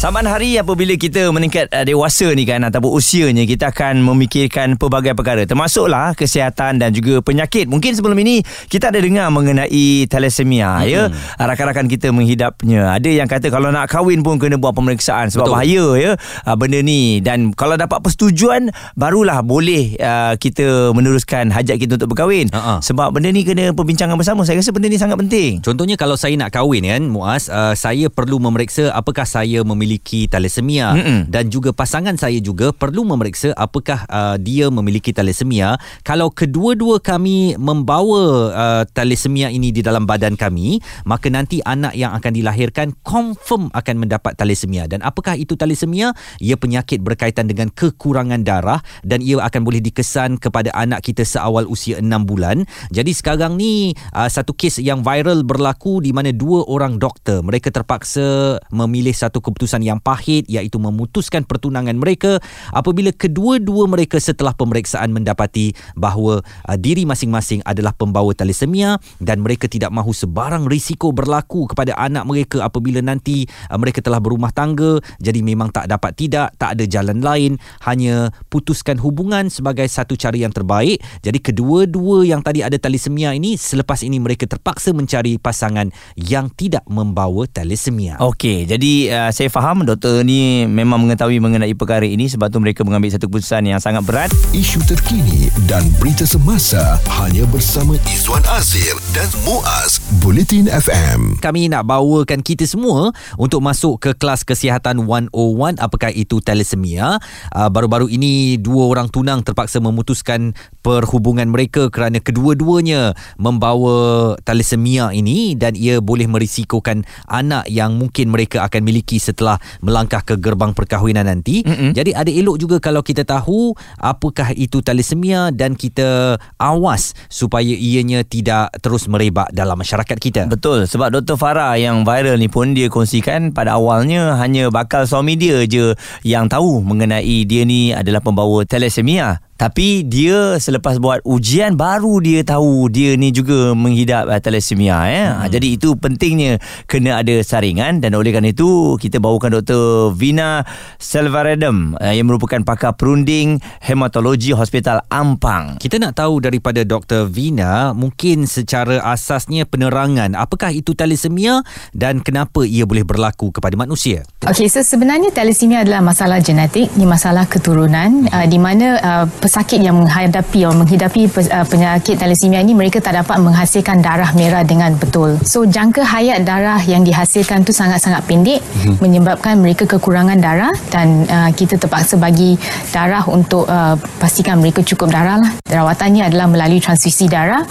Saban hari apabila kita meningkat uh, dewasa ni kan ataupun usianya kita akan memikirkan pelbagai perkara termasuklah kesihatan dan juga penyakit. Mungkin sebelum ini kita ada dengar mengenai thalassemia hmm. ya. Rakan-rakan kita menghidapnya. Ada yang kata kalau nak kahwin pun kena buat pemeriksaan sebab Betul. bahaya ya uh, benda ni dan kalau dapat persetujuan barulah boleh uh, kita meneruskan hajat kita untuk berkahwin. Uh-huh. Sebab benda ni kena perbincangan bersama. Saya rasa benda ni sangat penting. Contohnya kalau saya nak kahwin kan Muaz, uh, saya perlu memeriksa apakah saya memiliki memiliki thalassemia Mm-mm. dan juga pasangan saya juga perlu memeriksa apakah uh, dia memiliki thalassemia. Kalau kedua-dua kami membawa uh, thalassemia ini di dalam badan kami maka nanti anak yang akan dilahirkan confirm akan mendapat thalassemia. Dan apakah itu thalassemia? Ia penyakit berkaitan dengan kekurangan darah dan ia akan boleh dikesan kepada anak kita seawal usia 6 bulan. Jadi sekarang ni uh, satu kes yang viral berlaku di mana dua orang doktor mereka terpaksa memilih satu keputusan keputusan yang pahit iaitu memutuskan pertunangan mereka apabila kedua-dua mereka setelah pemeriksaan mendapati bahawa uh, diri masing-masing adalah pembawa thalassemia dan mereka tidak mahu sebarang risiko berlaku kepada anak mereka apabila nanti uh, mereka telah berumah tangga. Jadi memang tak dapat tidak tak ada jalan lain. Hanya putuskan hubungan sebagai satu cara yang terbaik. Jadi kedua-dua yang tadi ada thalassemia ini selepas ini mereka terpaksa mencari pasangan yang tidak membawa thalassemia. Okey jadi uh, saya faham faham doktor ni memang mengetahui mengenai perkara ini sebab tu mereka mengambil satu keputusan yang sangat berat. Isu terkini dan berita semasa hanya bersama Izwan Azir dan Muaz Bulletin FM. Kami nak bawakan kita semua untuk masuk ke kelas kesihatan 101 apakah itu thalassemia. Uh, baru-baru ini dua orang tunang terpaksa memutuskan perhubungan mereka kerana kedua-duanya membawa thalassemia ini dan ia boleh merisikokan anak yang mungkin mereka akan miliki setelah melangkah ke gerbang perkahwinan nanti. Mm-hmm. Jadi ada elok juga kalau kita tahu apakah itu thalassemia dan kita awas supaya ianya tidak terus merebak dalam masyarakat kita. Betul. Sebab Dr. Farah yang viral ni pun dia kongsikan pada awalnya hanya bakal suami dia je yang tahu mengenai dia ni adalah pembawa thalassemia. Tapi dia selepas buat ujian baru dia tahu dia ni juga menghidap uh, thalassemia ya. Hmm. Jadi itu pentingnya kena ada saringan dan oleh kerana itu kita bawakan Dr. Vina Selvaredem uh, yang merupakan pakar perunding hematologi Hospital Ampang. Kita nak tahu daripada Dr. Vina mungkin secara asasnya penerangan apakah itu thalassemia dan kenapa ia boleh berlaku kepada manusia. Okey, so sebenarnya thalassemia adalah masalah genetik, ni masalah keturunan uh, di mana uh, pesakit yang menghadapi atau menghidapi uh, penyakit thalassemia ini mereka tak dapat menghasilkan darah merah dengan betul. So jangka hayat darah yang dihasilkan tu sangat-sangat pendek hmm. menyebabkan mereka kekurangan darah dan uh, kita terpaksa bagi darah untuk uh, pastikan mereka cukup darah lah. Rawatannya adalah melalui transfusi darah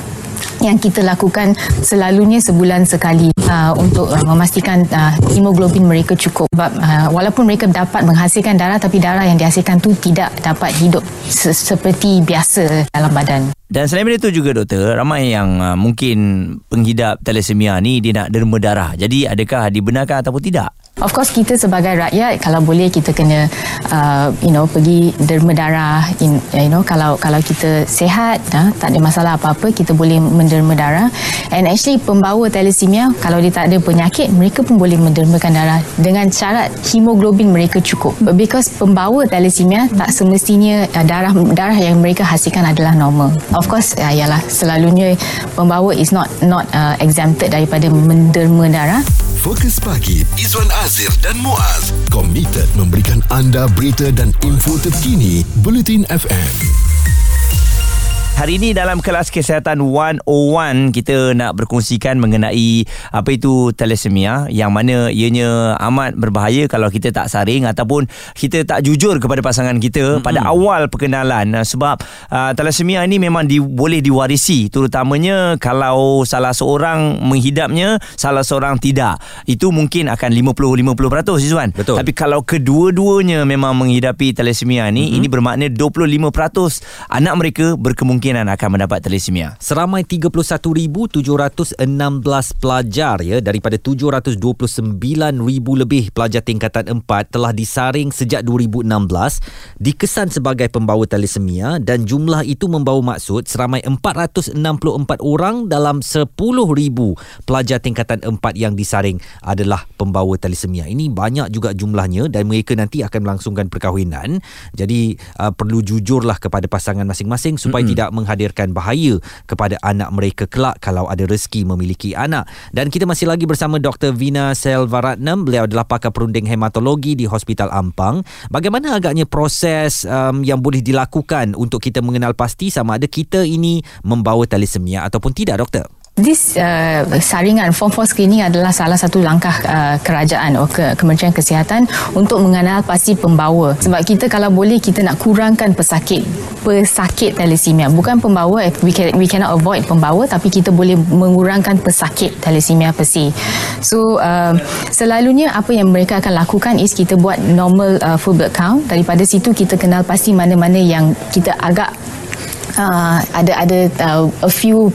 yang kita lakukan selalunya sebulan sekali uh, untuk uh, memastikan uh, hemoglobin mereka cukup sebab uh, walaupun mereka dapat menghasilkan darah tapi darah yang dihasilkan tu tidak dapat hidup se- seperti biasa dalam badan. Dan selain itu juga doktor, ramai yang uh, mungkin penghidap thalassemia ni dia nak derma darah. Jadi adakah dibenarkan ataupun tidak? Of course kita sebagai rakyat kalau boleh kita kena uh, you know pergi derma darah in, you know kalau kalau kita sihat uh, tak ada masalah apa-apa kita boleh menderma darah and actually pembawa thalassemia kalau dia tak ada penyakit mereka pun boleh mendermakan darah dengan syarat hemoglobin mereka cukup But because pembawa thalassemia tak semestinya uh, darah darah yang mereka hasilkan adalah normal of course uh, yalah selalunya pembawa is not not uh, exempted daripada menderma darah Fokus pagi Izwan Azir dan Muaz komited memberikan anda berita dan info terkini Bulletin FM. Hari ini dalam kelas kesihatan 101 kita nak berkongsikan mengenai apa itu thalassemia yang mana ianya amat berbahaya kalau kita tak saring ataupun kita tak jujur kepada pasangan kita mm-hmm. pada awal perkenalan sebab uh, thalassemia ini memang di, boleh diwarisi terutamanya kalau salah seorang menghidapnya salah seorang tidak itu mungkin akan 50-50% Izzuan Betul. tapi kalau kedua-duanya memang menghidapi thalassemia ini mm-hmm. ini bermakna 25% anak mereka berkemungkinan kemungkinan akan mendapat thalassemia. Seramai 31,716 pelajar ya daripada 729,000 lebih pelajar tingkatan 4 telah disaring sejak 2016 dikesan sebagai pembawa thalassemia dan jumlah itu membawa maksud seramai 464 orang dalam 10,000 pelajar tingkatan 4 yang disaring adalah pembawa thalassemia. Ini banyak juga jumlahnya dan mereka nanti akan melangsungkan perkahwinan. Jadi uh, perlu jujurlah kepada pasangan masing-masing supaya mm-hmm. tidak menghadirkan bahaya kepada anak mereka kelak kalau ada rezeki memiliki anak. Dan kita masih lagi bersama Dr. Vina Selvaratnam. Beliau adalah pakar perunding hematologi di Hospital Ampang. Bagaimana agaknya proses um, yang boleh dilakukan untuk kita mengenal pasti sama ada kita ini membawa thalassemia ataupun tidak, doktor? This uh, saringan form 4 screening adalah salah satu langkah uh, kerajaan atau ke, Kementerian Kesihatan untuk mengenal pasti pembawa. Sebab kita kalau boleh kita nak kurangkan pesakit pesakit thalassemia. Bukan pembawa we can we cannot avoid pembawa tapi kita boleh mengurangkan pesakit thalassemia per se. So uh, selalunya apa yang mereka akan lakukan is kita buat normal uh, full blood count daripada situ kita kenal pasti mana-mana yang kita agak uh, ada ada uh, a few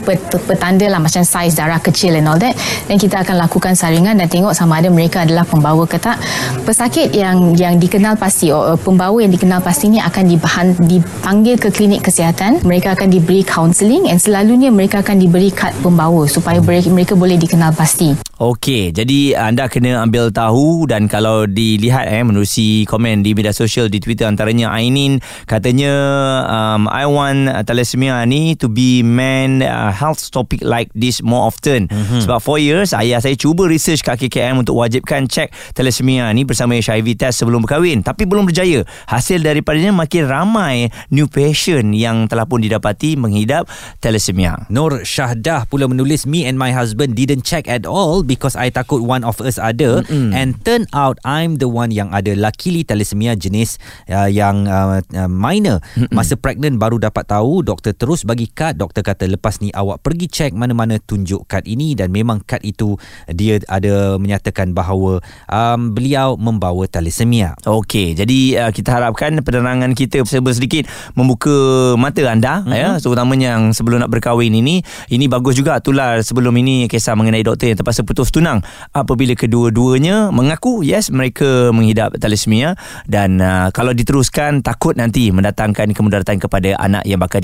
petanda lah macam saiz darah kecil and all that. Dan kita akan lakukan saringan dan tengok sama ada mereka adalah pembawa ke tak. Pesakit yang yang dikenal pasti or uh, pembawa yang dikenal pasti ni akan dibahan, dipanggil ke klinik kesihatan. Mereka akan diberi counselling and selalunya mereka akan diberi kad pembawa supaya mereka boleh dikenal pasti. Okey, jadi anda kena ambil tahu dan kalau dilihat eh menerusi komen di media sosial di Twitter antaranya Ainin katanya um, I want thalassemia ni to be man uh, health topic like this more often. Mm-hmm. Sebab 4 years ayah saya cuba research kat KKM untuk wajibkan cek thalassemia ni bersama HIV test sebelum berkahwin tapi belum berjaya. Hasil daripadanya makin ramai new patient yang telah pun didapati menghidap thalassemia. Nur Syahdah pula menulis me and my husband didn't check at all because I takut one of us ada mm-hmm. and turn out I'm the one yang ada luckily thalassemia jenis uh, yang uh, uh, minor mm-hmm. masa pregnant baru dapat tahu doktor terus bagi kad. Doktor kata lepas ni awak pergi cek mana-mana tunjuk kad ini. Dan memang kad itu dia ada menyatakan bahawa um, beliau membawa thalassemia. Okey jadi uh, kita harapkan penerangan kita sedikit membuka mata anda mm-hmm. ya terutamanya yang sebelum nak berkahwin ini. Ini bagus juga tular sebelum ini kisah mengenai doktor yang terpaksa putus tunang. Apabila kedua-duanya mengaku yes mereka menghidap thalassemia. Dan uh, kalau diteruskan takut nanti mendatangkan kemudaratan kepada anak yang bakal